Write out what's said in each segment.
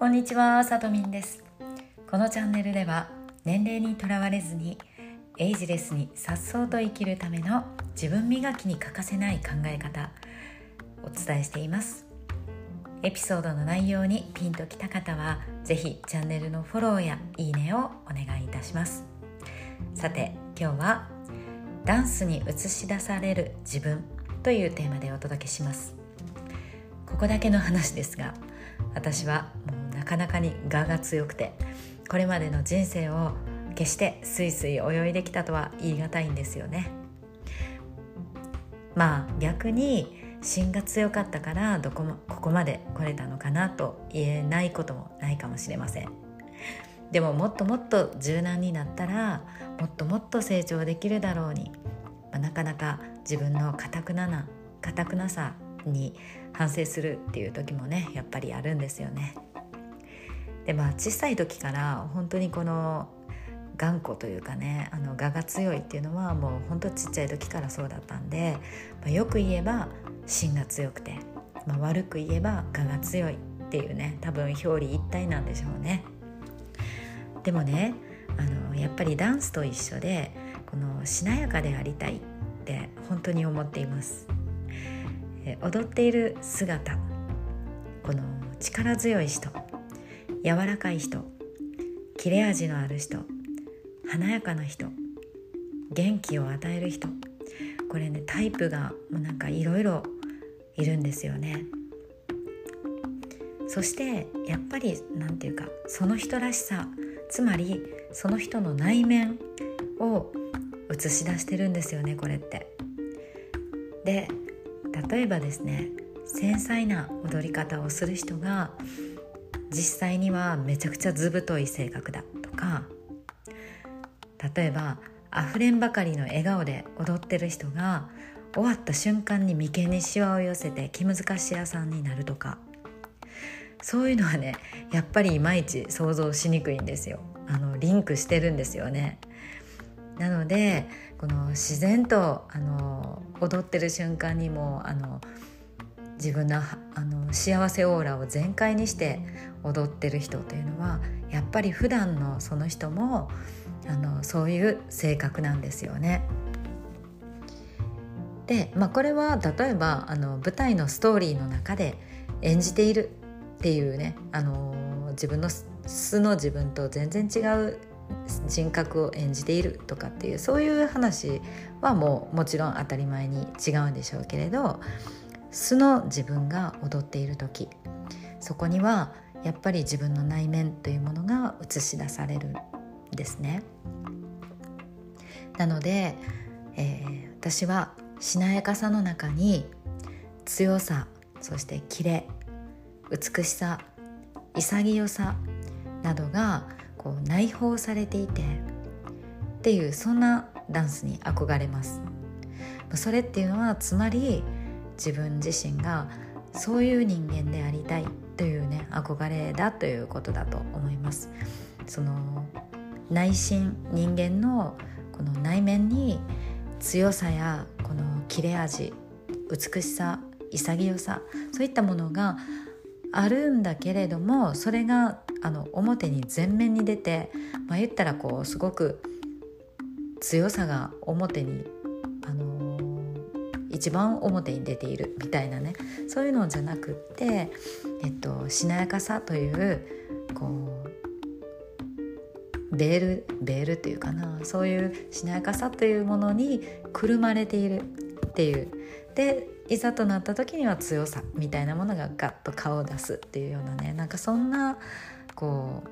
こんにちは、さとみんです。このチャンネルでは年齢にとらわれずにエイジレスに颯爽と生きるための自分磨きに欠かせない考え方お伝えしています。エピソードの内容にピンときた方は是非チャンネルのフォローやいいねをお願いいたします。さて今日はダンスに映し出される自分というテーマでお届けします。ここだけの話ですが私はなかなかに我が強くてこれまでの人生を決してスイスイ泳いできたとは言い難いんですよねまあ逆に芯が強かったからどこもここまで来れたのかなと言えないこともないかもしれませんでももっともっと柔軟になったらもっともっと成長できるだろうに、まあ、なかなか自分のかたくななかたくなさに反省するっていう時もねやっぱりあるんですよね。でまあ小さい時から本当にこの頑固というかねあの我が強いっていうのはもう本当ちっちゃい時からそうだったんで、まあ、よく言えば芯が強くて、まあ、悪く言えば我が強いっていうね多分表裏一体なんでしょうね。でもねあのやっぱりダンスと一緒でこのしなやかでありたいって本当に思っています。踊っている姿この力強い人柔らかい人切れ味のある人華やかな人元気を与える人これねタイプがもうなんかいろいろいるんですよねそしてやっぱり何て言うかその人らしさつまりその人の内面を映し出してるんですよねこれって。で例えばですね繊細な踊り方をする人が実際にはめちゃくちゃ図太い性格だとか例えばあふれんばかりの笑顔で踊ってる人が終わった瞬間に眉間にしわを寄せて気難し屋さんになるとか。そういうのはねやっぱりいまいち想像しにくいんですよ。あのリンクしてるんですよね。なのでこの自然とあの踊ってる瞬間にもあの自分のあの幸せオーラを全開にして踊ってる人というのはやっぱり普段のその人もあのそういう性格なんですよね。で、まあ、これは例えばあの舞台のストーリーの中で演じているっていうねあの自分の素の自分と全然違う人格を演じているとかっていうそういう話はもうもちろん当たり前に違うんでしょうけれど素の自分が踊っている時そこにはやっぱり自分の内面というものが映し出されるんですね。なので、えー、私はしなやかさの中に強さそしてキレ美しさ潔さなどがこう内包されていてっていうそんなダンスに憧れますそれっていうのはつまり自分自身がそういう人間でありたいというね憧れだということだと思います。その内心人間のこの内面に強さやこの切れ味美しさ潔さそういったものがあるんだけれどもそれがあの表に前面に出て、まあ、言ったらこうすごく強さが表に、一番表に出ているみたいなね。そういうのじゃなくって、えっと、しなやかさというこうベールベールっていうかな。そういうしなやかさというものにくるまれているっていう。でいざとなった時には強さみたいなものがガッと顔を出すっていうようなね。なんかそんなこ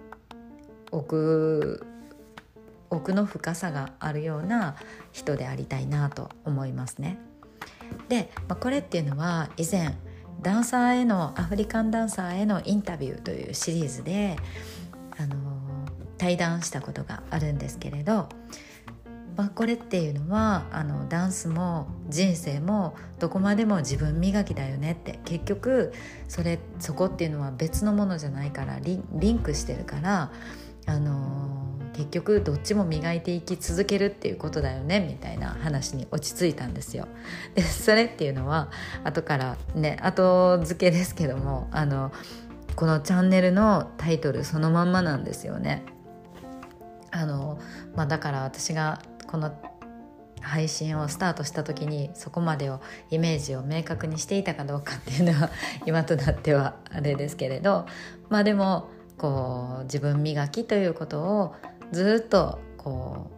う奥奥の深さがあるような人でありたいなと思いますね。で、まあ、これっていうのは以前ダンサーへのアフリカンダンサーへのインタビューというシリーズで、あの対談したことがあるんですけれどまあ、これっていうのはあのダンスも人生もどこまでも自分磨きだよねって結局それそこっていうのは別のものじゃないからリンクしてるからあの結局どっちも磨いていき続けるっていうことだよねみたいな話に落ち着いたんですよ。でそれっていうのは後からね後付けですけどもあのこのチャンネルのタイトルそのまんまなんですよね。あのまあ、だから私がこの配信をスタートした時にそこまでをイメージを明確にしていたかどうかっていうのは 今となってはあれですけれどまあでもこう自分磨きということをずっとこ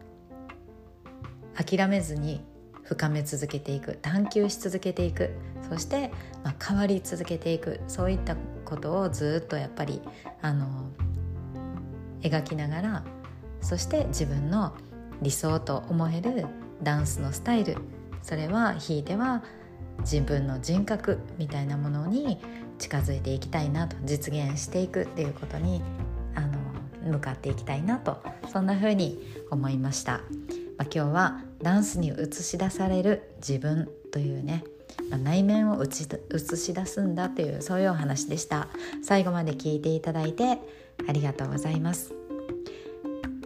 う諦めずに深め続けていく探求し続けていく。そして、まあ、変わり続けていく。そういったことをずっとやっぱりあの描きながらそして自分の理想と思えるダンスのスタイル。それはひいては自分の人格みたいなものに近づいていきたいなと実現していくっていうことに向かっていきたいなとそんな風に思いました、まあ、今日はダンスに映し出される自分というね、まあ、内面を映し出すんだというそういうお話でした。最後まで聞いていただいてありがとうございます。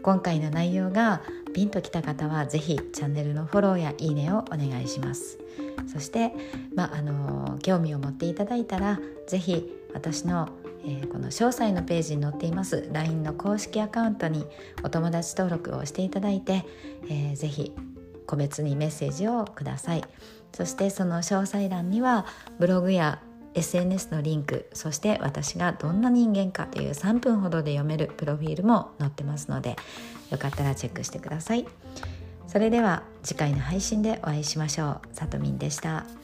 今回の内容がピンときた方は是非チャンネルのフォローやいいねをお願いします。そして、まあ、あの興味を持っていただいたら是非私の、え、この詳細のページに載っています LINE の公式アカウントにお友達登録をしていただいて、えー、ぜひ個別にメッセージをください。そしてその詳細欄にはブログや SNS のリンクそして私がどんな人間かという3分ほどで読めるプロフィールも載ってますのでよかったらチェックしてください。それでは次回の配信でお会いしましょう。さとみんでした。